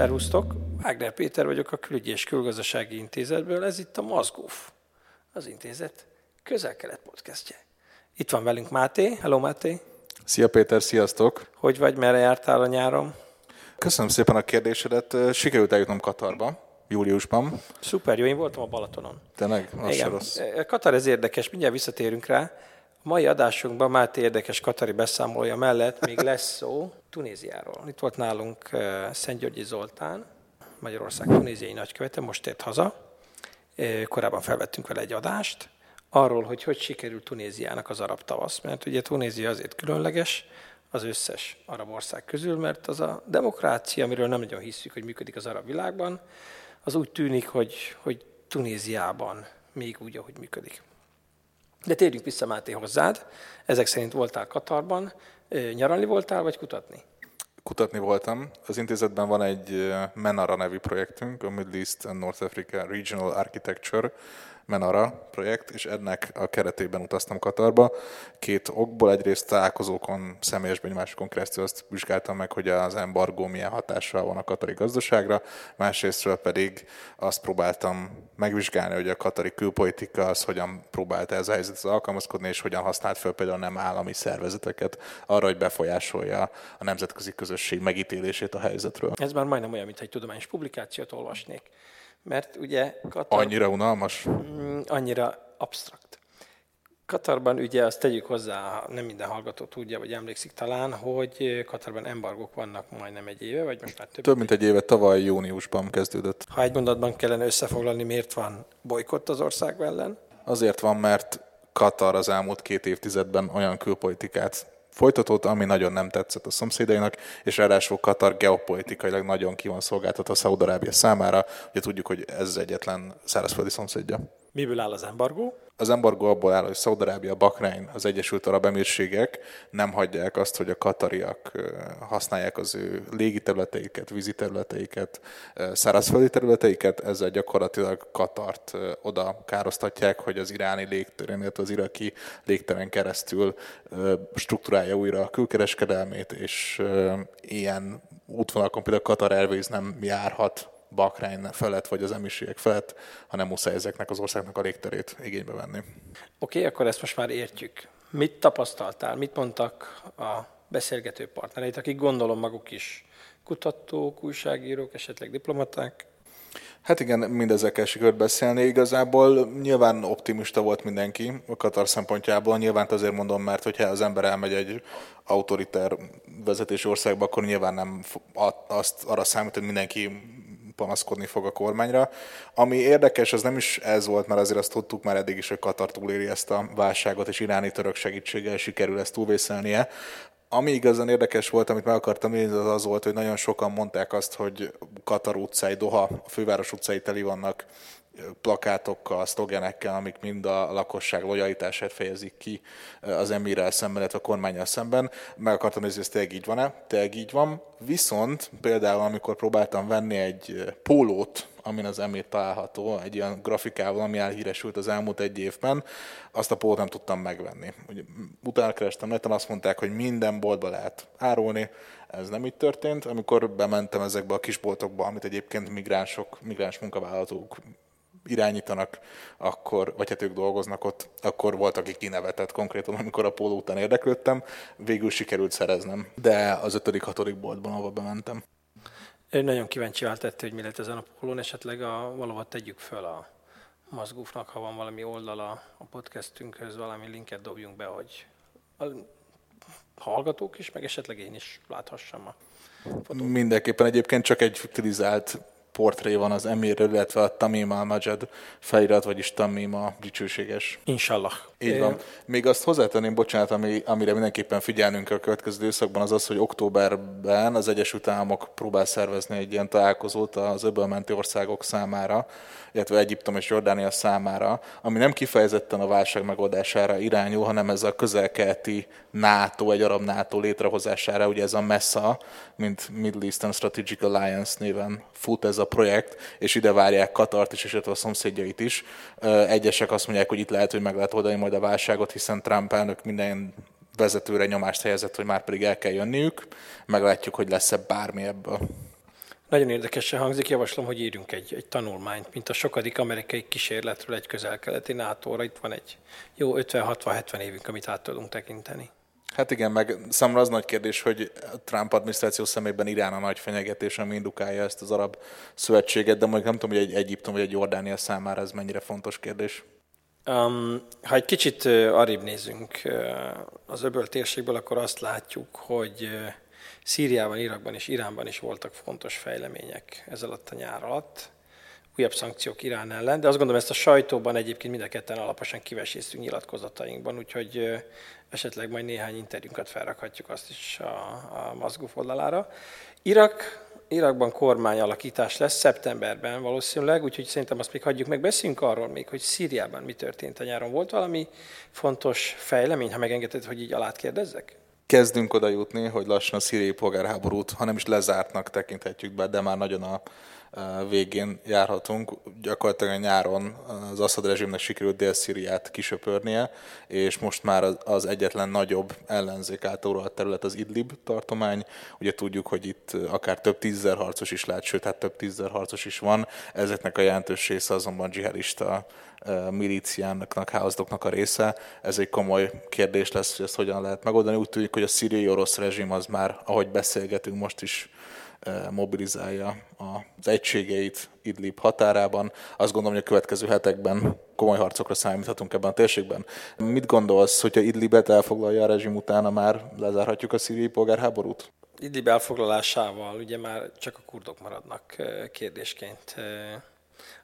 Szervusztok, Ágner Péter vagyok a Külügyi és Külgazdasági Intézetből, ez itt a Mazgóf, az intézet közel-kelet podcastje. Itt van velünk Máté. Hello Máté. Szia Péter, sziasztok! Hogy vagy, merre jártál a nyáron? Köszönöm szépen a kérdésedet. Sikerült eljutnom Katarba júliusban. Szuper, jó, én voltam a Balatonon. Tényleg? Az Igen. rossz. Katar ez érdekes, mindjárt visszatérünk rá. A mai adásunkban Máté érdekes katari beszámolója mellett még lesz szó Tunéziáról. Itt volt nálunk Szentgyörgyi Zoltán, Magyarország tunéziai nagykövete, most ért haza. Korábban felvettünk vele egy adást arról, hogy hogy sikerült Tunéziának az arab tavasz. Mert ugye Tunézia azért különleges az összes arab ország közül, mert az a demokrácia, amiről nem nagyon hiszük, hogy működik az arab világban, az úgy tűnik, hogy, hogy Tunéziában még úgy, ahogy működik. De térjünk vissza, Máté, hozzád. Ezek szerint voltál Katarban. Nyaralni voltál, vagy kutatni? Kutatni voltam. Az intézetben van egy Menara nevű projektünk, a Middle East and North Africa Regional Architecture Menara projekt, és ennek a keretében utaztam Katarba. Két okból, egyrészt találkozókon, személyes benyomásokon keresztül azt vizsgáltam meg, hogy az embargó milyen hatással van a katari gazdaságra, másrésztről pedig azt próbáltam megvizsgálni, hogy a katari külpolitika az hogyan próbálta ez a helyzethez alkalmazkodni, és hogyan használt fel például nem állami szervezeteket arra, hogy befolyásolja a nemzetközi közösség megítélését a helyzetről. Ez már majdnem olyan, mintha egy tudományos publikációt olvasnék. Mert ugye Katar Annyira unalmas? mm, annyira absztrakt. Katarban ugye azt tegyük hozzá, nem minden hallgató tudja, vagy emlékszik talán, hogy Katarban embargók vannak majdnem egy éve, vagy most már több. Több mint egy éve tavaly júniusban kezdődött. Ha egy mondatban kellene összefoglalni, miért van bolykott az ország ellen? Azért van, mert Katar az elmúlt két évtizedben olyan külpolitikát folytatott, ami nagyon nem tetszett a szomszédainak, és ráadásul Katar geopolitikailag nagyon ki van szolgáltatva Szaudarábia számára. Ugye tudjuk, hogy ez egyetlen szárazföldi szomszédja. Miből áll az embargó? Az embargó abból áll, hogy Szaudarábia, Bahrein, az Egyesült Arab Emírségek nem hagyják azt, hogy a katariak használják az ő légi területeiket, vízi területeiket, ö, szárazföldi területeiket, ezzel gyakorlatilag Katart oda károsztatják, hogy az iráni légteren, illetve az iraki légteren keresztül struktúrálja újra a külkereskedelmét, és ilyen útvonalakon például Qatar Airways nem járhat Bahrein felett, vagy az emírségek felett, hanem muszáj ezeknek az országnak a légterét igénybe venni. Oké, okay, akkor ezt most már értjük. Mit tapasztaltál, mit mondtak a beszélgető partnereit, akik gondolom maguk is kutatók, újságírók, esetleg diplomaták? Hát igen, mindezekkel sikerült beszélni. Igazából nyilván optimista volt mindenki a Katar szempontjából. Nyilván azért mondom, mert hogyha az ember elmegy egy autoriter vezetési országba, akkor nyilván nem azt arra számít, hogy mindenki panaszkodni fog a kormányra. Ami érdekes, az nem is ez volt, mert azért azt tudtuk már eddig is, hogy Katar túléri ezt a válságot, és iráni török segítséggel sikerül ezt túlvészelnie. Ami igazán érdekes volt, amit meg akartam írni, az az volt, hogy nagyon sokan mondták azt, hogy Katar utcái, Doha, a főváros utcái teli vannak plakátokkal, szlogenekkel, amik mind a lakosság lojalitását fejezik ki az emírrel szemben, illetve a kormányjal szemben. Meg akartam nézni, hogy ez tényleg így van-e? Tényleg így van. Viszont például, amikor próbáltam venni egy pólót, amin az emír található, egy ilyen grafikával, ami elhíresült az elmúlt egy évben, azt a pólót nem tudtam megvenni. Ugye, utána kerestem neten, azt mondták, hogy minden boltba lehet árulni, ez nem így történt. Amikor bementem ezekbe a kisboltokba, amit egyébként migránsok, migráns munkavállalatok irányítanak, akkor, vagy hát ők dolgoznak ott, akkor volt, aki kinevetett konkrétan, amikor a póló után érdeklődtem, végül sikerült szereznem, de az ötödik, hatodik boltban, ahova bementem. Én nagyon kíváncsi váltette, hogy mi lett ezen a pólón, esetleg a, valahol tegyük föl a Mazgúfnak, ha van valami oldala a podcastünkhöz, valami linket dobjunk be, hogy a hallgatók is, meg esetleg én is láthassam a fotót. Mindenképpen egyébként csak egy stilizált portré van az emirről, illetve a Tamim al-Majad felirat, vagyis Tamim a dicsőséges. Inshallah. Így van. Még azt hozzátenném, bocsánat, ami, amire mindenképpen figyelnünk kell a következő időszakban, az az, hogy októberben az Egyesült Államok próbál szervezni egy ilyen találkozót az öbölmenti országok számára, illetve Egyiptom és Jordánia számára, ami nem kifejezetten a válság megoldására irányul, hanem ez a közelkeleti NATO, egy arab NATO létrehozására, ugye ez a MESA, mint Middle Eastern Strategic Alliance néven fut ez a projekt, és ide várják Katart is, és a szomszédjait is. Egyesek azt mondják, hogy itt lehet, hogy meg lehet oldani majd a válságot, hiszen Trump elnök minden vezetőre nyomást helyezett, hogy már pedig el kell jönniük. Meglátjuk, hogy lesz-e bármi ebből. Nagyon érdekesen hangzik, javaslom, hogy írjunk egy, egy tanulmányt, mint a sokadik amerikai kísérletről egy közel-keleti nato Itt van egy jó 50-60-70 évünk, amit át tudunk tekinteni. Hát igen, meg számomra az nagy kérdés, hogy a Trump adminisztráció szemében Irán a nagy fenyegetés, ami indukálja ezt az arab szövetséget, de mondjuk nem tudom, hogy egy Egyiptom vagy egy Jordánia számára ez mennyire fontos kérdés. Um, ha egy kicsit arrébb nézünk az öböl térségből, akkor azt látjuk, hogy Szíriában, Irakban és Iránban is voltak fontos fejlemények ez alatt a nyár alatt. Újabb szankciók Irán ellen, de azt gondolom, ezt a sajtóban egyébként mind a ketten alaposan kiveséztünk nyilatkozatainkban, úgyhogy esetleg majd néhány interjúnkat felrakhatjuk azt is a, a Mazguf oldalára. Irak, Irakban kormányalakítás lesz szeptemberben valószínűleg, úgyhogy szerintem azt még hagyjuk meg. Beszéljünk arról még, hogy Szíriában mi történt a nyáron. Volt valami fontos fejlemény, ha megengedett, hogy így alá kérdezzek? kezdünk oda jutni, hogy lassan a szíriai polgárháborút, hanem is lezártnak tekinthetjük be, de már nagyon a végén járhatunk. Gyakorlatilag a nyáron az Assad rezsimnek sikerült Dél-Szíriát kisöpörnie, és most már az egyetlen nagyobb ellenzék által a terület az Idlib tartomány. Ugye tudjuk, hogy itt akár több tízzer harcos is lehet, sőt, hát több tízzer harcos is van. Ezeknek a jelentős része azonban dzsihadista milíciának, házazdoknak a része. Ez egy komoly kérdés lesz, hogy ezt hogyan lehet megoldani. Úgy tűnik, hogy a szíriai orosz rezsim az már, ahogy beszélgetünk, most is mobilizálja az egységeit Idlib határában. Azt gondolom, hogy a következő hetekben komoly harcokra számíthatunk ebben a térségben. Mit gondolsz, hogyha Idlibet elfoglalja a rezsim utána már lezárhatjuk a szíriai polgárháborút? Idlib elfoglalásával ugye már csak a kurdok maradnak kérdésként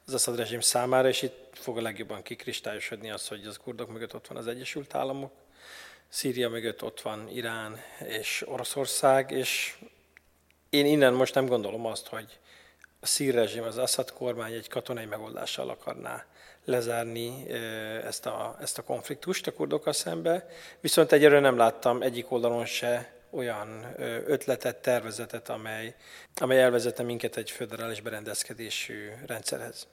az Assad rezsim számára, és itt fog a legjobban kikristályosodni az, hogy az kurdok mögött ott van az Egyesült Államok, Szíria mögött ott van Irán és Oroszország, és én innen most nem gondolom azt, hogy a szír rezsim, az Assad kormány egy katonai megoldással akarná lezárni ezt a, ezt a konfliktust a kurdokkal szembe, viszont egyelőre nem láttam egyik oldalon se olyan ötletet, tervezetet, amely, amely elvezette minket egy föderális berendezkedésű rendszerhez.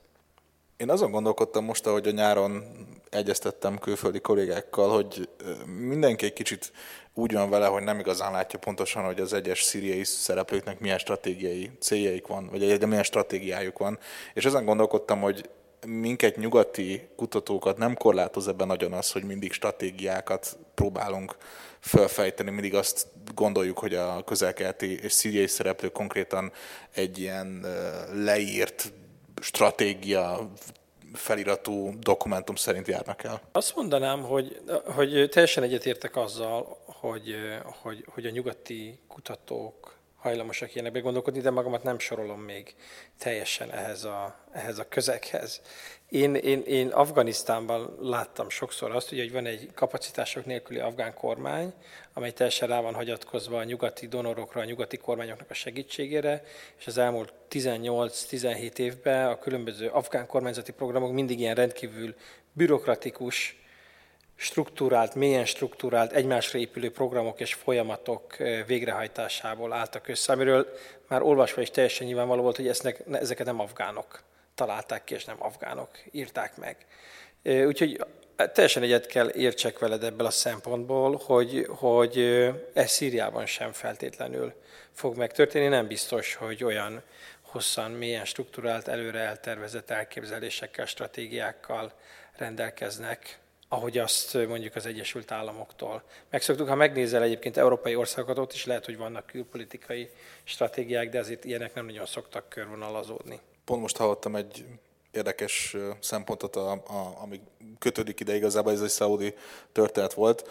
Én azon gondolkodtam most, ahogy a nyáron egyeztettem külföldi kollégákkal, hogy mindenki egy kicsit úgy van vele, hogy nem igazán látja pontosan, hogy az egyes szíriai szereplőknek milyen stratégiai céljaik van, vagy egyáltalán milyen stratégiájuk van. És ezen gondolkodtam, hogy minket nyugati kutatókat nem korlátoz ebben nagyon az, hogy mindig stratégiákat próbálunk felfejteni, mindig azt gondoljuk, hogy a közelkeleti és szíriai szereplők konkrétan egy ilyen leírt stratégia feliratú dokumentum szerint járnak el. Azt mondanám, hogy, hogy teljesen egyetértek azzal, hogy, hogy, hogy a nyugati kutatók hajlamosak ilyenekbe gondolkodni, de magamat nem sorolom még teljesen ehhez a, ehhez a közeghez. Én, én, én Afganisztánban láttam sokszor azt, hogy van egy kapacitások nélküli afgán kormány, amely teljesen rá van hagyatkozva a nyugati donorokra, a nyugati kormányoknak a segítségére, és az elmúlt 18-17 évben a különböző afgán kormányzati programok mindig ilyen rendkívül bürokratikus, struktúrált, mélyen struktúrált, egymásra épülő programok és folyamatok végrehajtásából álltak össze, amiről már olvasva is teljesen nyilvánvaló volt, hogy eznek, ezeket nem afgánok találták ki, és nem afgánok írták meg. Úgyhogy teljesen egyet kell értsek veled ebből a szempontból, hogy, hogy ez Szíriában sem feltétlenül fog megtörténni. Nem biztos, hogy olyan hosszan, mélyen struktúrált, előre eltervezett elképzelésekkel, stratégiákkal rendelkeznek, ahogy azt mondjuk az Egyesült Államoktól. Megszoktuk, ha megnézel egyébként európai országokat, ott is lehet, hogy vannak külpolitikai stratégiák, de azért ilyenek nem nagyon szoktak körvonalazódni. Pont most hallottam egy érdekes szempontot, a, a, ami kötődik ide igazából, ez egy szaudi történet volt,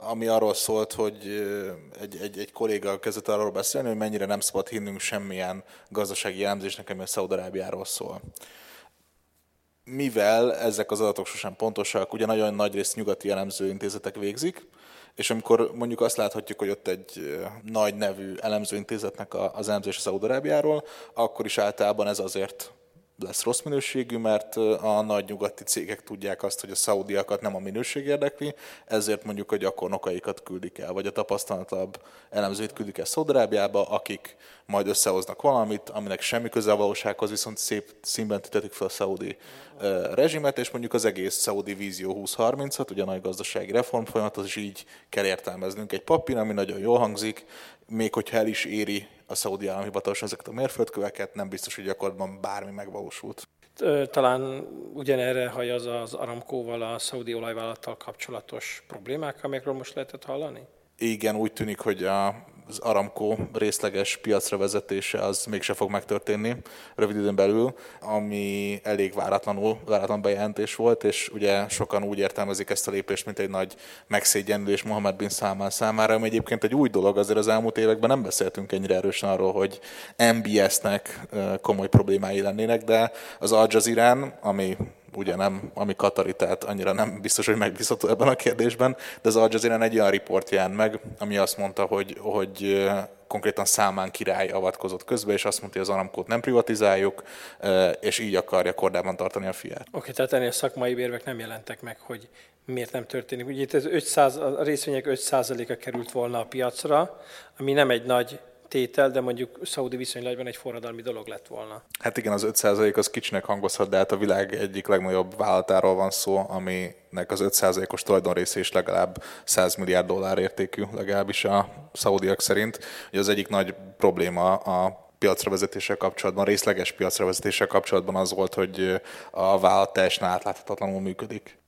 ami arról szólt, hogy egy, egy, egy kolléga kezdett arról beszélni, hogy mennyire nem szabad hinnünk semmilyen gazdasági jellemzésnek, ami a Szaudarábiáról szól mivel ezek az adatok sosem pontosak, ugye nagyon nagy részt nyugati elemző intézetek végzik, és amikor mondjuk azt láthatjuk, hogy ott egy nagy nevű elemzőintézetnek az elemzés az Audarábiáról, akkor is általában ez azért lesz rossz minőségű, mert a nagy nyugati cégek tudják azt, hogy a szaudiakat nem a minőség érdekli, ezért mondjuk a gyakornokaikat küldik el, vagy a tapasztalatabb elemzőit küldik el Szaudarábiába, akik majd összehoznak valamit, aminek semmi köze a valósághoz, viszont szép színben tütetik fel a szaudi rezsimet, és mondjuk az egész Saudi Vízió 2030-at, ugye a nagy gazdasági reform az is így kell értelmeznünk. Egy papír, ami nagyon jól hangzik, még hogyha el is éri a szaudi állam hivatalosan ezeket a mérföldköveket, nem biztos, hogy gyakorlatban bármi megvalósult. Talán ugyanerre hajaz az Aramkóval, a szaudi olajvállalattal kapcsolatos problémák, amikről most lehetett hallani? Igen, úgy tűnik, hogy a az Aramco részleges piacra vezetése az mégse fog megtörténni rövid időn belül, ami elég váratlanul, váratlan bejelentés volt, és ugye sokan úgy értelmezik ezt a lépést, mint egy nagy megszégyenülés Mohamed bin Salman számára, ami egyébként egy új dolog, azért az elmúlt években nem beszéltünk ennyire erősen arról, hogy MBS-nek komoly problémái lennének, de az Al Jazeera, ami ugye nem, ami Katari, tehát annyira nem biztos, hogy megbízható ebben a kérdésben, de az Al Jazeera egy olyan riport jelent meg, ami azt mondta, hogy, hogy konkrétan Számán király avatkozott közbe, és azt mondta, hogy az Aramkót nem privatizáljuk, és így akarja kordában tartani a fiát. Oké, okay, tehát ennél szakmai érvek nem jelentek meg, hogy miért nem történik. Ugye itt az 500, a részvények 5%-a került volna a piacra, ami nem egy nagy tétel, de mondjuk szaudi viszonylatban egy forradalmi dolog lett volna. Hát igen, az 5% az kicsinek hangozhat, de hát a világ egyik legnagyobb vállalatáról van szó, aminek az 5%-os tulajdonrésze is legalább 100 milliárd dollár értékű, legalábbis a szaudiak szerint. Ugye az egyik nagy probléma a piacra vezetéssel kapcsolatban, részleges piacra vezetéssel kapcsolatban az volt, hogy a vállalat teljesen átláthatatlanul működik.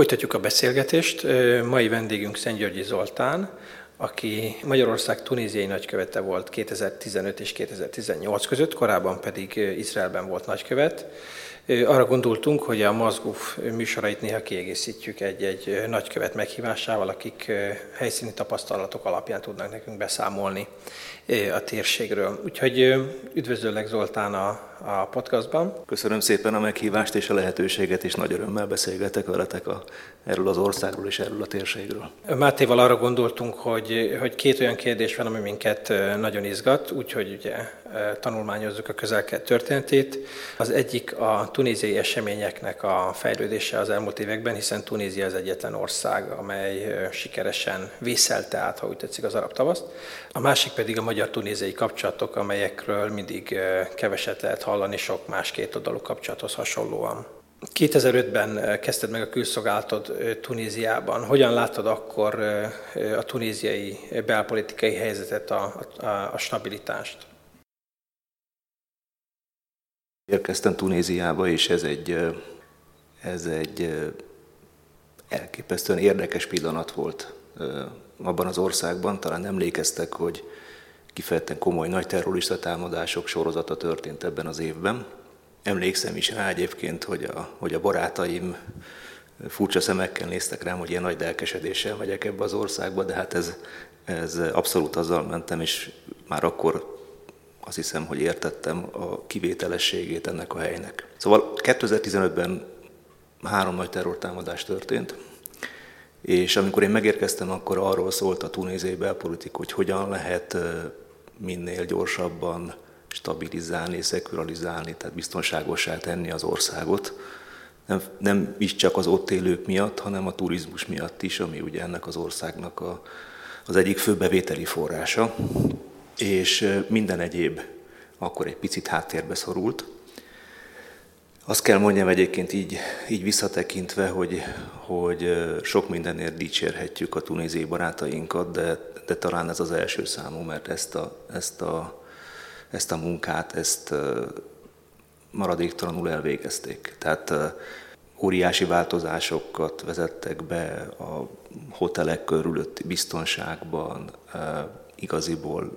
Folytatjuk a beszélgetést. Mai vendégünk Györgyi Zoltán, aki Magyarország tunéziai nagykövete volt 2015 és 2018 között, korábban pedig Izraelben volt nagykövet. Arra gondoltunk, hogy a Mazguf műsorait néha kiegészítjük egy-egy nagykövet meghívásával, akik helyszíni tapasztalatok alapján tudnak nekünk beszámolni a térségről. Úgyhogy üdvözöllek Zoltán a, a podcastban. Köszönöm szépen a meghívást és a lehetőséget, és nagy örömmel beszélgetek veletek a, erről az országról és erről a térségről. Mátéval arra gondoltunk, hogy, hogy két olyan kérdés van, ami minket nagyon izgat, úgyhogy ugye tanulmányozzuk a közelkel történetét. Az egyik a tunéziai eseményeknek a fejlődése az elmúlt években, hiszen Tunézia az egyetlen ország, amely sikeresen vészelte át, ha úgy tetszik, az arab tavaszt. A másik pedig a magyar-tunéziai kapcsolatok, amelyekről mindig keveset lehet hallani sok más két oldalú kapcsolathoz hasonlóan. 2005-ben kezdted meg a külszolgálatod Tunéziában. Hogyan láttad akkor a tunéziai belpolitikai helyzetet, a, a, a stabilitást? Érkeztem Tunéziába, és ez egy, ez egy elképesztően érdekes pillanat volt abban az országban. Talán emlékeztek, hogy kifejezetten komoly nagy terrorista támadások sorozata történt ebben az évben. Emlékszem is rá egyébként, hogy a, hogy a barátaim furcsa szemekkel néztek rám, hogy ilyen nagy lelkesedéssel megyek ebbe az országba, de hát ez, ez abszolút azzal mentem, és már akkor azt hiszem, hogy értettem a kivételességét ennek a helynek. Szóval 2015-ben három nagy terrortámadás történt, és amikor én megérkeztem, akkor arról szólt a tunéziai belpolitik, hogy hogyan lehet minél gyorsabban stabilizálni, szekuralizálni, tehát biztonságosá tenni az országot. Nem, nem is csak az ott élők miatt, hanem a turizmus miatt is, ami ugye ennek az országnak a, az egyik fő bevételi forrása és minden egyéb akkor egy picit háttérbe szorult. Azt kell mondjam egyébként így, így visszatekintve, hogy, hogy sok mindenért dicsérhetjük a tunéziai barátainkat, de, de talán ez az első számú, mert ezt a, ezt a, ezt a munkát, ezt maradéktalanul elvégezték. Tehát óriási változásokat vezettek be a hotelek körülötti biztonságban, igaziból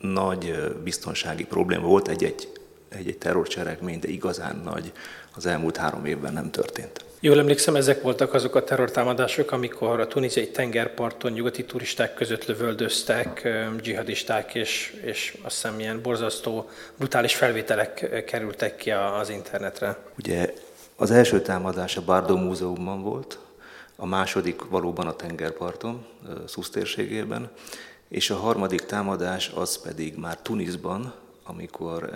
nagy biztonsági probléma volt, egy-egy, egy-egy terrorcselekmény, de igazán nagy az elmúlt három évben nem történt. Jól emlékszem, ezek voltak azok a terrortámadások, amikor a tunéziai tengerparton nyugati turisták között lövöldöztek dzsihadisták, és, és azt hiszem ilyen borzasztó, brutális felvételek kerültek ki az internetre. Ugye az első támadás a Bardo Múzeumban volt, a második valóban a tengerparton, Szusz térségében, és a harmadik támadás az pedig már Tunisban, amikor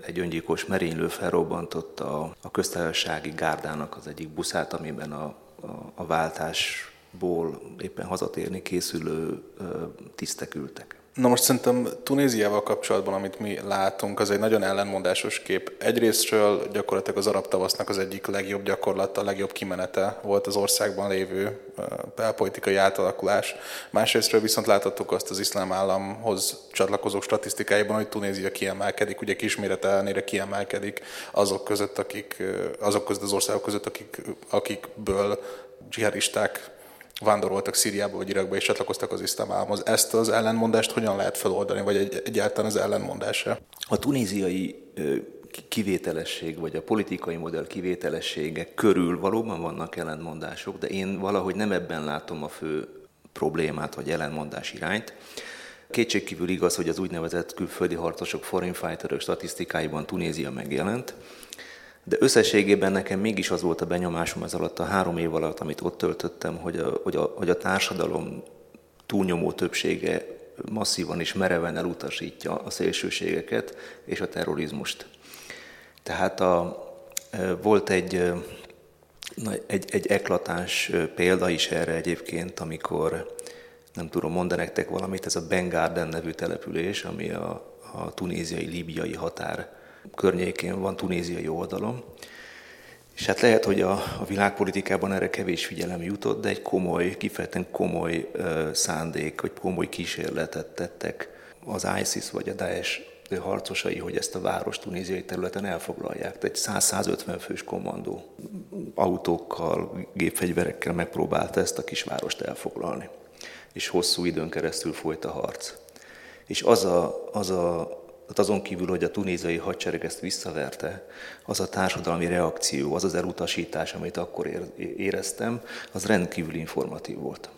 egy öngyilkos merénylő felrobbantotta a, köztársasági gárdának az egyik buszát, amiben a, a, a váltás ból éppen hazatérni készülő tisztek ültek. Na most szerintem Tunéziával kapcsolatban, amit mi látunk, az egy nagyon ellenmondásos kép. Egyrésztről gyakorlatilag az arab tavasznak az egyik legjobb gyakorlata, a legjobb kimenete volt az országban lévő belpolitikai átalakulás. Másrésztről viszont láthattuk azt az iszlám államhoz csatlakozó statisztikáiban, hogy Tunézia kiemelkedik, ugye kismérete ellenére kiemelkedik azok között, akik, azok között az országok között, akik, akikből dzsihadisták vándoroltak Szíriába vagy Irakba és csatlakoztak az iszlám. Ezt az ellenmondást hogyan lehet feloldani, vagy egy, egyáltalán az ellenmondása? A tunéziai kivételesség, vagy a politikai modell kivételessége körül valóban vannak ellentmondások, de én valahogy nem ebben látom a fő problémát, vagy ellentmondás irányt. Kétségkívül igaz, hogy az úgynevezett külföldi harcosok, foreign fighterök statisztikáiban Tunézia megjelent, de összességében nekem mégis az volt a benyomásom ez alatt a három év alatt, amit ott töltöttem, hogy a, hogy a, hogy a társadalom túlnyomó többsége masszívan és mereven elutasítja a szélsőségeket és a terrorizmust. Tehát a, volt egy, egy, egy eklatáns példa is erre egyébként, amikor nem tudom mondani nektek valamit, ez a Bengarden nevű település, ami a, a tunéziai-líbiai határ környékén van, tunéziai oldalon. És hát lehet, hogy a, a világpolitikában erre kevés figyelem jutott, de egy komoly, kifejezetten komoly ö, szándék, vagy komoly kísérletet tettek az ISIS vagy a Daesh harcosai, hogy ezt a város tunéziai területen elfoglalják. Tehát egy 100-150 fős kommandó autókkal, gépfegyverekkel megpróbálta ezt a kisvárost elfoglalni. És hosszú időn keresztül folyt a harc. És az a, az a tehát azon kívül, hogy a tunéziai hadsereg ezt visszaverte, az a társadalmi reakció, az az elutasítás, amit akkor éreztem, az rendkívül informatív volt.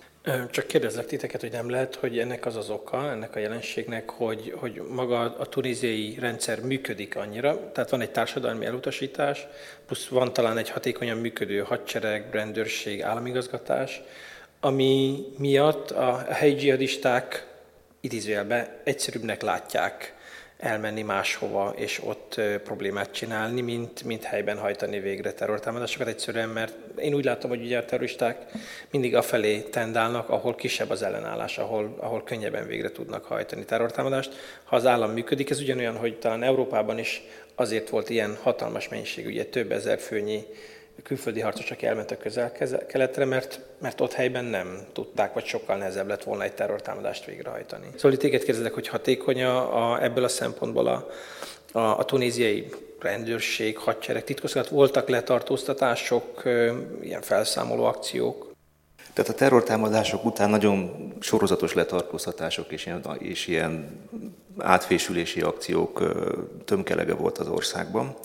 Csak kérdezlek titeket, hogy nem lehet, hogy ennek az az oka, ennek a jelenségnek, hogy, hogy maga a tunéziai rendszer működik annyira, tehát van egy társadalmi elutasítás, plusz van talán egy hatékonyan működő hadsereg, rendőrség, államigazgatás, ami miatt a helyi dzsihadisták idézőjelben egyszerűbbnek látják elmenni máshova, és ott problémát csinálni, mint, mint helyben hajtani végre terrortámadásokat egyszerűen, mert én úgy látom, hogy ugye a terroristák mindig afelé tendálnak, ahol kisebb az ellenállás, ahol, ahol könnyebben végre tudnak hajtani terrortámadást. Ha az állam működik, ez ugyanolyan, hogy talán Európában is azért volt ilyen hatalmas mennyiség, ugye több ezer főnyi külföldi harcosok elmentek közel-keletre, mert, mert ott helyben nem tudták, vagy sokkal nehezebb lett volna egy terrortámadást végrehajtani. Szóval itt téged kérdezek, hogy hatékony a, a, ebből a szempontból a, a, a tunéziai rendőrség, hadsereg, titkosszolgálat, voltak letartóztatások, ilyen felszámoló akciók? Tehát a terrortámadások után nagyon sorozatos letartóztatások és ilyen, és ilyen átfésülési akciók tömkelege volt az országban.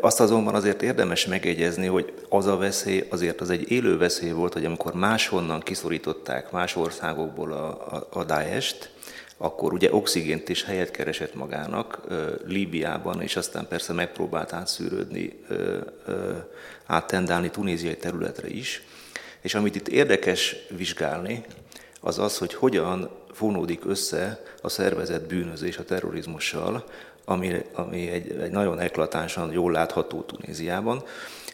Azt azonban azért érdemes megjegyezni, hogy az a veszély azért az egy élő veszély volt, hogy amikor máshonnan kiszorították más országokból a, a, a Daesh-t, akkor ugye oxigént is helyet keresett magának Líbiában, és aztán persze megpróbált átszűrődni, áttendálni tunéziai területre is. És amit itt érdekes vizsgálni, az az, hogy hogyan fonódik össze a szervezet bűnözés a terrorizmussal, ami, ami egy, egy nagyon eklatánsan jól látható Tunéziában,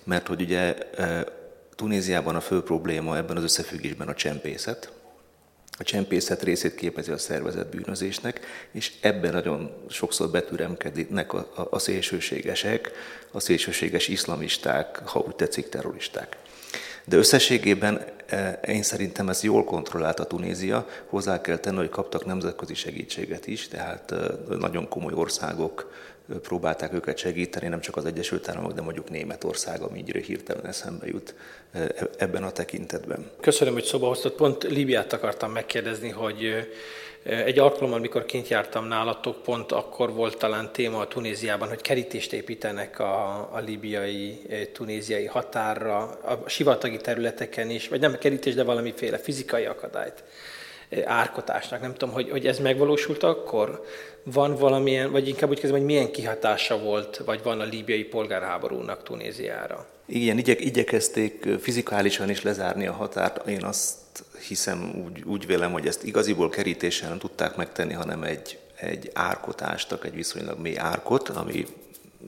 mert hogy ugye e, Tunéziában a fő probléma ebben az összefüggésben a csempészet, a csempészet részét képezi a szervezet bűnözésnek, és ebben nagyon sokszor betüremkednek a, a, a szélsőségesek, a szélsőséges iszlamisták, ha úgy tetszik, terroristák. De összességében e, én szerintem ez jól kontrollálta Tunézia, hozzá kell tenni, hogy kaptak nemzetközi segítséget is, tehát e, nagyon komoly országok e, próbálták őket segíteni, nem csak az Egyesült Államok, de mondjuk Németország, ami így hirtelen eszembe jut ebben a tekintetben. Köszönöm, hogy szóba hoztad. Pont Líbiát akartam megkérdezni, hogy egy alkalommal, mikor kint jártam nálatok, pont akkor volt talán téma a Tunéziában, hogy kerítést építenek a, a libiai, eh, tunéziai határra, a sivatagi területeken is, vagy nem kerítés, de valamiféle fizikai akadályt eh, árkotásnak. Nem tudom, hogy, hogy ez megvalósult akkor? Van valamilyen, vagy inkább úgy kezdem, hogy milyen kihatása volt, vagy van a líbiai polgárháborúnak Tunéziára? Igen, igyek, igyekezték fizikálisan is lezárni a határt. Én azt hiszem, úgy, úgy vélem, hogy ezt igaziból kerítéssel nem tudták megtenni, hanem egy, egy árkot ástak, egy viszonylag mély árkot, ami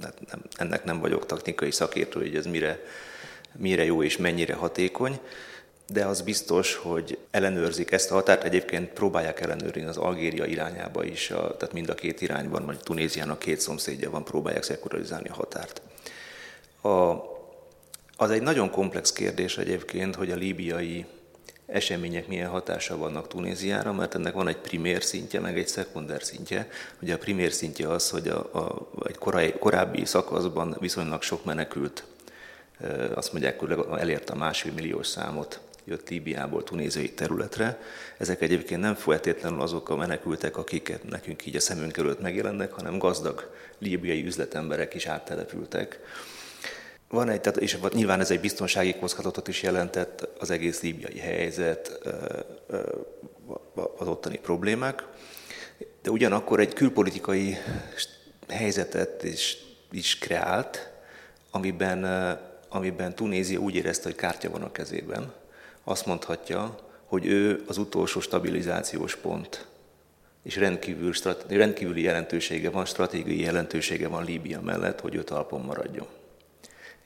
hát nem, ennek nem vagyok technikai szakértő, hogy ez mire, mire jó és mennyire hatékony. de az biztos, hogy ellenőrzik ezt a határt, egyébként próbálják ellenőrizni az Algéria irányába is, a, tehát mind a két irányban, vagy Tunéziának két szomszédja van, próbálják szekularizálni a határt. A, az egy nagyon komplex kérdés egyébként, hogy a líbiai események milyen hatása vannak Tunéziára, mert ennek van egy primér szintje, meg egy szekunder szintje. Ugye a primér szintje az, hogy a, a, egy korai, korábbi szakaszban viszonylag sok menekült, azt mondják, hogy elérte a másfél milliós számot, jött Líbiából tunéziai területre. Ezek egyébként nem feltétlenül azok a menekültek, akiket nekünk így a szemünk előtt megjelennek, hanem gazdag líbiai üzletemberek is áttelepültek van egy, tehát, és nyilván ez egy biztonsági kockázatot is jelentett az egész líbiai helyzet, az ottani problémák, de ugyanakkor egy külpolitikai helyzetet is, is kreált, amiben, amiben Tunézia úgy érezte, hogy kártya van a kezében. Azt mondhatja, hogy ő az utolsó stabilizációs pont, és rendkívül, rendkívüli jelentősége van, stratégiai jelentősége van Líbia mellett, hogy ő talpon maradjon.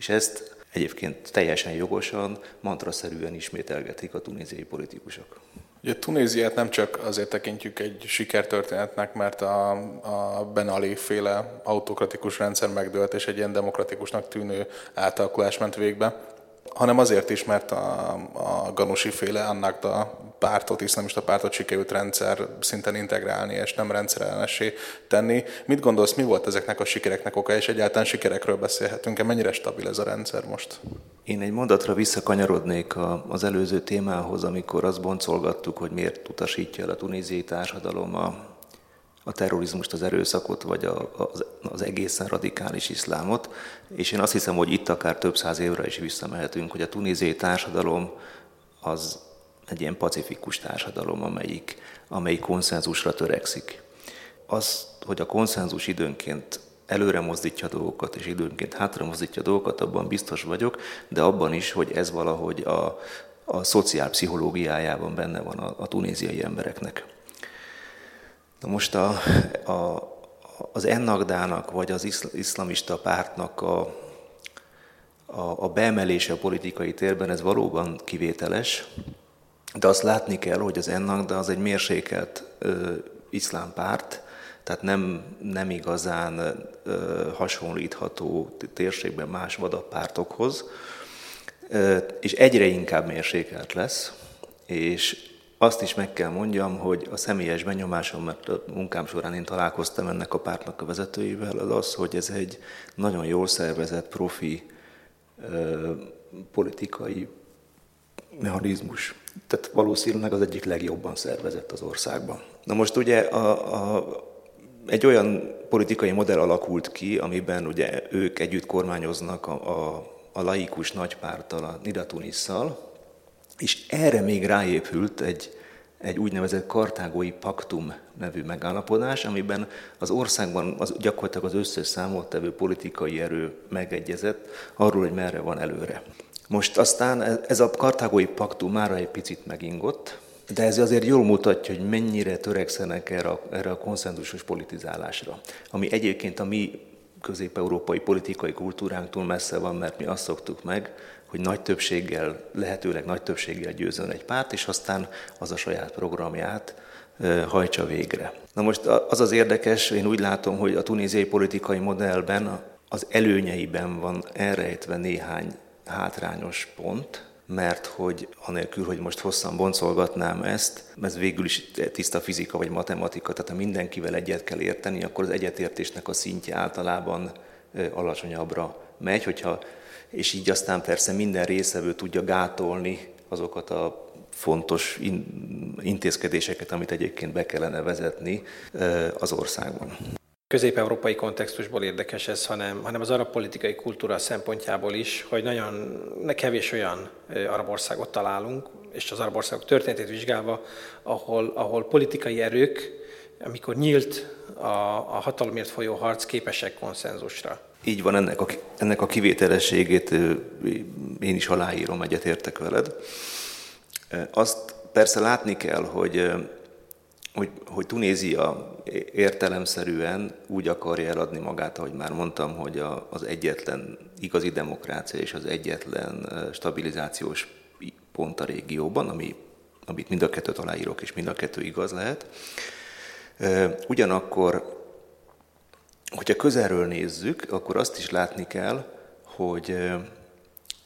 És ezt egyébként teljesen jogosan, mantraszerűen ismételgetik a tunéziai politikusok. Ugye Tunéziát nem csak azért tekintjük egy sikertörténetnek, mert a, a Ben Ali féle autokratikus rendszer megdőlt, és egy ilyen demokratikusnak tűnő átalakulás ment végbe, hanem azért is, mert a, a Ganusi féle annak a pártot, iszlamista pártot sikerült rendszer szinten integrálni, és nem rendszerellenessé tenni. Mit gondolsz, mi volt ezeknek a sikereknek oka, és egyáltalán sikerekről beszélhetünk-e? Mennyire stabil ez a rendszer most? Én egy mondatra visszakanyarodnék az előző témához, amikor azt boncolgattuk, hogy miért utasítja el a tunéziai társadalom a, a terrorizmust, az erőszakot, vagy a, az, az egészen radikális iszlámot. És én azt hiszem, hogy itt akár több száz évre is visszamehetünk, hogy a tunéziai társadalom az egy ilyen pacifikus társadalom, amelyik, amelyik konszenzusra törekszik. Az, hogy a konszenzus időnként előre mozdítja dolgokat, és időnként hátra mozdítja dolgokat, abban biztos vagyok, de abban is, hogy ez valahogy a, a szociálpszichológiájában benne van a, a tunéziai embereknek. Na most a, a, az Ennagdának, vagy az iszlamista pártnak a, a, a beemelése a politikai térben, ez valóban kivételes, de azt látni kell, hogy az Ennagda az egy mérsékelt ö, iszlám párt, tehát nem, nem igazán ö, hasonlítható térségben más vadapártokhoz, ö, és egyre inkább mérsékelt lesz, és azt is meg kell mondjam, hogy a személyes benyomásom, mert a munkám során én találkoztam ennek a pártnak a vezetőivel, az az, hogy ez egy nagyon jól szervezett, profi ö, politikai mechanizmus. Tehát valószínűleg az egyik legjobban szervezett az országban. Na most ugye a, a, egy olyan politikai modell alakult ki, amiben ugye ők együtt kormányoznak a, a, a laikus nagypárttal, a Nidatunisszal, és erre még ráépült egy, egy úgynevezett kartágói paktum nevű megállapodás, amiben az országban az, gyakorlatilag az összes számottevő politikai erő megegyezett arról, hogy merre van előre. Most aztán ez a kartágói paktum már egy picit megingott, de ez azért jól mutatja, hogy mennyire törekszenek erre a, erre a konszenzusos politizálásra, ami egyébként a mi közép-európai politikai kultúránktól messze van, mert mi azt szoktuk meg, hogy nagy többséggel, lehetőleg nagy többséggel győzön egy párt, és aztán az a saját programját hajtsa végre. Na most az az érdekes, én úgy látom, hogy a tunéziai politikai modellben az előnyeiben van elrejtve néhány hátrányos pont, mert hogy anélkül, hogy most hosszan boncolgatnám ezt, ez végül is tiszta fizika vagy matematika, tehát ha mindenkivel egyet kell érteni, akkor az egyetértésnek a szintje általában alacsonyabbra megy, hogyha, és így aztán persze minden részevő tudja gátolni azokat a fontos intézkedéseket, amit egyébként be kellene vezetni az országban közép-európai kontextusból érdekes ez, hanem, hanem az arab politikai kultúra szempontjából is, hogy nagyon kevés olyan arab országot találunk, és az arab országok történetét vizsgálva, ahol, ahol politikai erők, amikor nyílt a, a hatalomért folyó harc, képesek konszenzusra. Így van, ennek a, ennek a kivételességét én is aláírom, egyetértek veled. Azt persze látni kell, hogy hogy, hogy Tunézia értelemszerűen úgy akarja eladni magát, ahogy már mondtam, hogy a, az egyetlen igazi demokrácia és az egyetlen stabilizációs pont a régióban, ami, amit mind a kettőt aláírok, és mind a kettő igaz lehet. Ugyanakkor, hogyha közelről nézzük, akkor azt is látni kell, hogy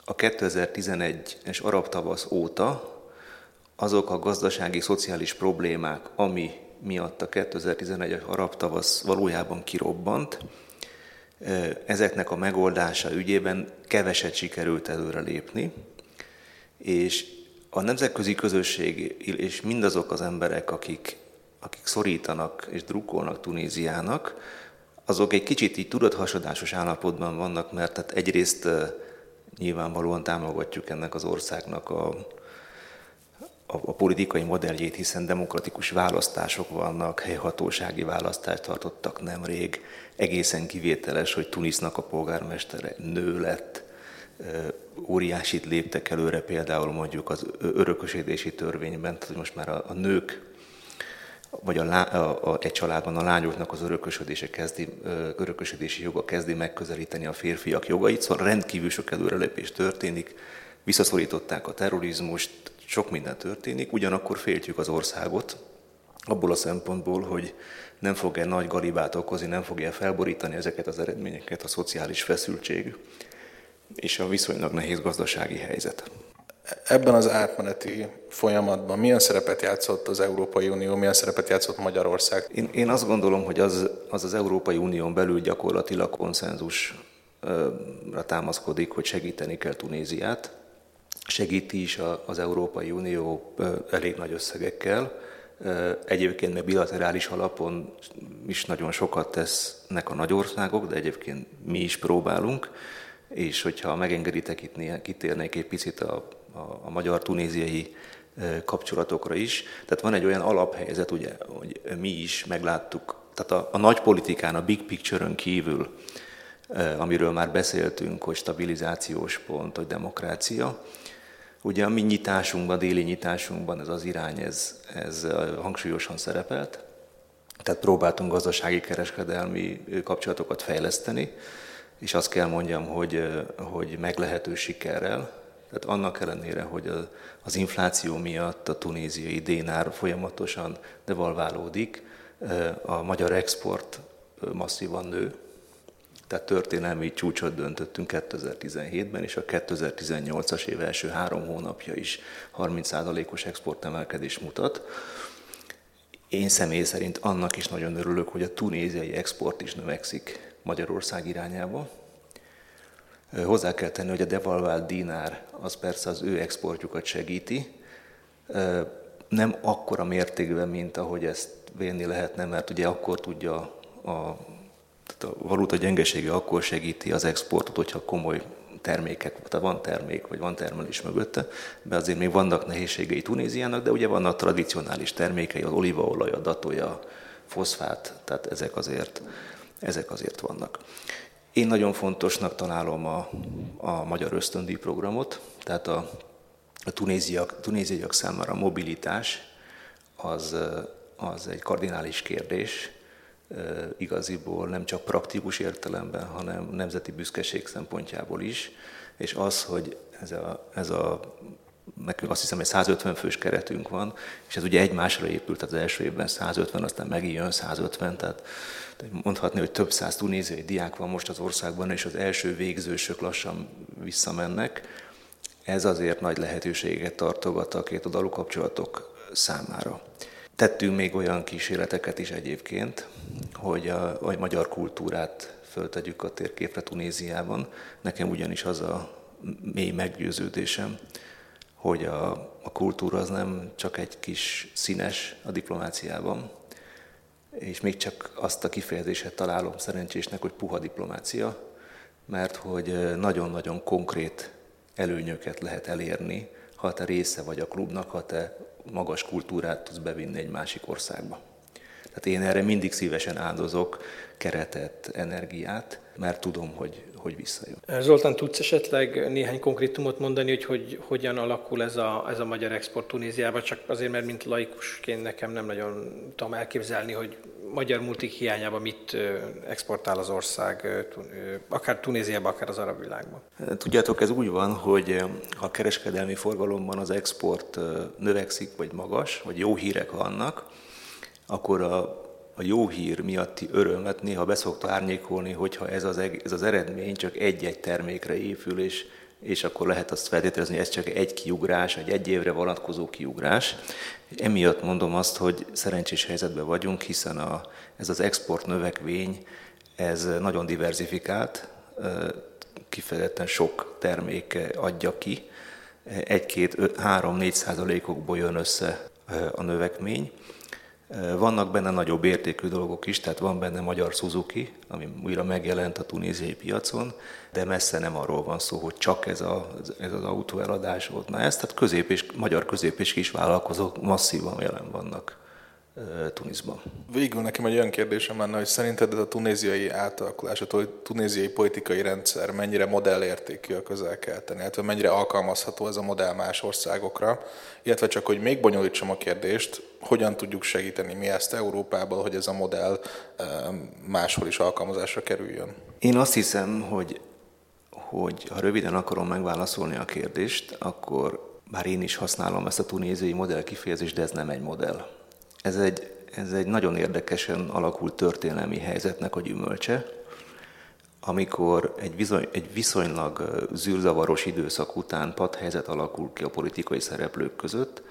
a 2011-es arab tavasz óta azok a gazdasági, szociális problémák, ami miatt a 2011-es arab tavasz valójában kirobbant, ezeknek a megoldása ügyében keveset sikerült előre lépni, és a nemzetközi közösség és mindazok az emberek, akik, akik szorítanak és drukkolnak Tunéziának, azok egy kicsit így tudathasadásos állapotban vannak, mert tehát egyrészt nyilvánvalóan támogatjuk ennek az országnak a, a, a politikai modelljét, hiszen demokratikus választások vannak, helyhatósági választást tartottak nemrég. Egészen kivételes, hogy Tunisznak a polgármestere nő lett, óriásit léptek előre például mondjuk az örökösödési törvényben, tehát most már a, a nők vagy a, a, a, egy családban a lányoknak az örökösödése kezdi, örökösödési joga kezdi megközelíteni a férfiak jogait, szóval rendkívül sok előrelépés történik, visszaszorították a terrorizmust, sok minden történik, ugyanakkor féltjük az országot, abból a szempontból, hogy nem fog-e nagy galibát okozni, nem fogja felborítani ezeket az eredményeket a szociális feszültség és a viszonylag nehéz gazdasági helyzet. Ebben az átmeneti folyamatban milyen szerepet játszott az Európai Unió, milyen szerepet játszott Magyarország? Én, én azt gondolom, hogy az, az az Európai Unión belül gyakorlatilag konszenzusra támaszkodik, hogy segíteni kell Tunéziát. Segíti is az Európai Unió elég nagy összegekkel. Egyébként meg bilaterális alapon is nagyon sokat tesznek a nagy országok, de egyébként mi is próbálunk. És hogyha megengeditek, itt kitérnék egy picit a a, a magyar-tunéziai kapcsolatokra is. Tehát van egy olyan alaphelyzet, ugye, hogy mi is megláttuk, tehát a, a nagy politikán, a big picture-ön kívül, amiről már beszéltünk, hogy stabilizációs pont, hogy demokrácia, Ugye a mi nyitásunkban, déli nyitásunkban ez az irány, ez, ez hangsúlyosan szerepelt. Tehát próbáltunk gazdasági kereskedelmi kapcsolatokat fejleszteni, és azt kell mondjam, hogy, hogy meglehető sikerrel, tehát annak ellenére, hogy az infláció miatt a tunéziai dénár folyamatosan devalválódik, a magyar export masszívan nő, tehát történelmi csúcsot döntöttünk 2017-ben, és a 2018-as év első három hónapja is 30%-os exportemelkedés mutat. Én személy szerint annak is nagyon örülök, hogy a tunéziai export is növekszik Magyarország irányába, Hozzá kell tenni, hogy a devalvált dinár az persze az ő exportjukat segíti, nem akkora mértékben, mint ahogy ezt vélni lehetne, mert ugye akkor tudja a, tehát a valuta gyengesége akkor segíti az exportot, hogyha komoly termékek, tehát van termék, vagy van termelés mögötte, de azért még vannak nehézségei Tunéziának, de ugye vannak tradicionális termékei, az olívaolaj, a datója, foszfát, tehát ezek azért, ezek azért vannak. Én nagyon fontosnak találom a, a magyar ösztöndíj programot, tehát a, a tunéziak, tunéziak számára a mobilitás az, az egy kardinális kérdés, igaziból nem csak praktikus értelemben, hanem nemzeti büszkeség szempontjából is, és az, hogy ez a, ez a nekünk azt hiszem, hogy 150 fős keretünk van, és ez ugye egymásra épült, tehát az első évben 150, aztán megint jön 150, tehát mondhatni, hogy több száz tunéziai diák van most az országban, és az első végzősök lassan visszamennek. Ez azért nagy lehetőséget tartogat a két oldalú kapcsolatok számára. Tettünk még olyan kísérleteket is egyébként, hogy a, a magyar kultúrát föltegyük a térképre Tunéziában. Nekem ugyanis az a mély meggyőződésem, hogy a, a kultúra az nem csak egy kis színes a diplomáciában, és még csak azt a kifejezéset találom szerencsésnek, hogy puha diplomácia, mert hogy nagyon-nagyon konkrét előnyöket lehet elérni, ha te része vagy a klubnak, ha te magas kultúrát tudsz bevinni egy másik országba. Tehát én erre mindig szívesen áldozok keretet, energiát, mert tudom, hogy, hogy visszajön. Zoltán, tudsz esetleg néhány konkrétumot mondani, hogy, hogy hogyan alakul ez a, ez a magyar export Tunéziába, csak azért, mert mint laikusként nekem nem nagyon tudom elképzelni, hogy magyar multik hiányában mit exportál az ország, akár Tunéziába, akár az arab világban? Tudjátok, ez úgy van, hogy ha a kereskedelmi forgalomban az export növekszik, vagy magas, vagy jó hírek vannak, akkor a, a jó hír miatti örömet néha beszokta árnyékolni, hogyha ez az, ez az eredmény csak egy-egy termékre épül, és, és akkor lehet azt feltételezni, hogy ez csak egy kiugrás, egy egy évre vonatkozó kiugrás. Emiatt mondom azt, hogy szerencsés helyzetben vagyunk, hiszen a, ez az export növekvény, ez nagyon diversifikált, kifejezetten sok termék adja ki, egy-két, három-négy százalékokból jön össze a növekmény. Vannak benne nagyobb értékű dolgok is, tehát van benne magyar Suzuki, ami újra megjelent a tunéziai piacon, de messze nem arról van szó, hogy csak ez, a, ez az autó eladás volt. Na ez, tehát közép és, magyar közép és vállalkozók masszívan jelen vannak Tunisban. Végül nekem egy olyan kérdésem lenne, hogy szerinted ez a tunéziai átalakulás, a tunéziai politikai rendszer mennyire modellértékű a közel-keleten, illetve mennyire alkalmazható ez a modell más országokra, illetve csak, hogy még bonyolítsam a kérdést, hogyan tudjuk segíteni mi ezt Európából, hogy ez a modell máshol is alkalmazásra kerüljön? Én azt hiszem, hogy, hogy ha röviden akarom megválaszolni a kérdést, akkor bár én is használom ezt a tunéziai modell kifejezést, de ez nem egy modell ez egy, ez egy nagyon érdekesen alakult történelmi helyzetnek a gyümölcse, amikor egy, bizony, egy viszonylag zűrzavaros időszak után padhelyzet alakul ki a politikai szereplők között,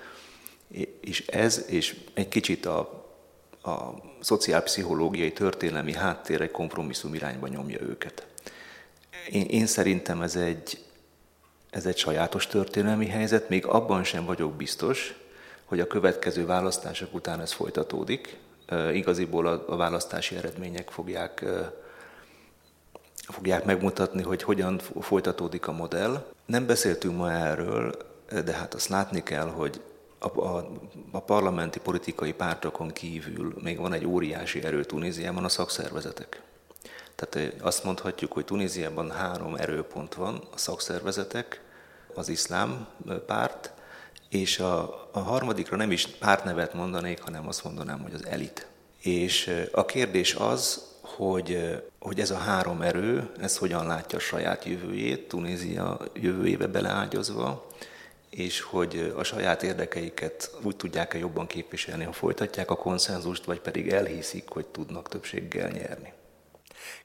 és ez, és egy kicsit a, a szociálpszichológiai történelmi háttér egy kompromisszum irányba nyomja őket. Én, én szerintem ez egy, ez egy sajátos történelmi helyzet, még abban sem vagyok biztos, hogy a következő választások után ez folytatódik. Igaziból a választási eredmények fogják, fogják megmutatni, hogy hogyan folytatódik a modell. Nem beszéltünk ma erről, de hát azt látni kell, hogy a, a, a parlamenti politikai pártokon kívül még van egy óriási erő Tunéziában, a szakszervezetek. Tehát azt mondhatjuk, hogy Tunéziában három erőpont van, a szakszervezetek, az iszlám párt, és a, a harmadikra nem is pártnevet mondanék, hanem azt mondanám, hogy az elit. És a kérdés az, hogy, hogy ez a három erő, ez hogyan látja a saját jövőjét, Tunézia jövőjébe beleágyazva, és hogy a saját érdekeiket úgy tudják-e jobban képviselni, ha folytatják a konszenzust, vagy pedig elhiszik, hogy tudnak többséggel nyerni.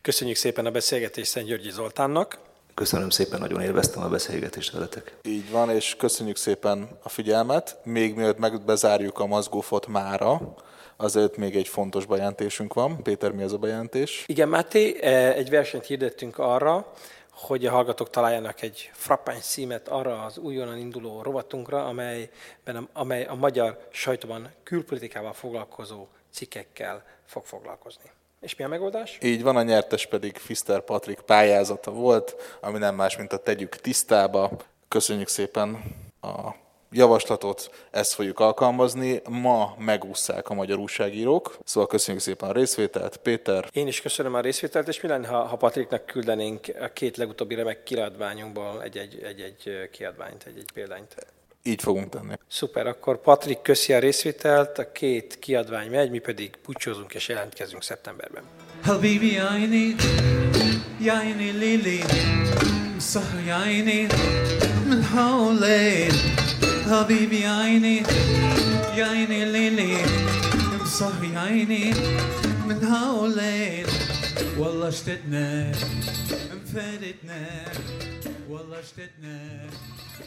Köszönjük szépen a beszélgetést Szent Györgyi Zoltánnak. Köszönöm szépen, nagyon élveztem a beszélgetést veletek. Így van, és köszönjük szépen a figyelmet. Még mielőtt megbezárjuk a mazgófot mára, azért még egy fontos bejelentésünk van. Péter, mi az a bejelentés? Igen, Máté, e, egy versenyt hirdettünk arra, hogy a hallgatók találjanak egy frappány címet arra az újonnan induló rovatunkra, amelyben a, amely a magyar sajtóban külpolitikával foglalkozó cikkekkel fog foglalkozni. És mi a megoldás? Így van, a nyertes pedig Fister Patrik pályázata volt, ami nem más, mint a tegyük tisztába. Köszönjük szépen a javaslatot, ezt fogjuk alkalmazni. Ma megúszszák a magyar újságírók, szóval köszönjük szépen a részvételt. Péter? Én is köszönöm a részvételt, és mi lenne, ha, ha Patriknak küldenénk a két legutóbbi remek kiadványunkból egy-egy, kiadványt, egy-egy példányt? Így fogunk tenni. Szuper, akkor Patrik köszi a részvételt, a két kiadvány megy, mi pedig pucsozunk és jelentkezünk szeptemberben. حبيبي يا عيني يا عيني ليلي سهر يا عيني من حولين حبيبي يا عيني يا عيني ليلي سهر يا عيني من حولين والله اشتدنا انفردنا والله اشتدنا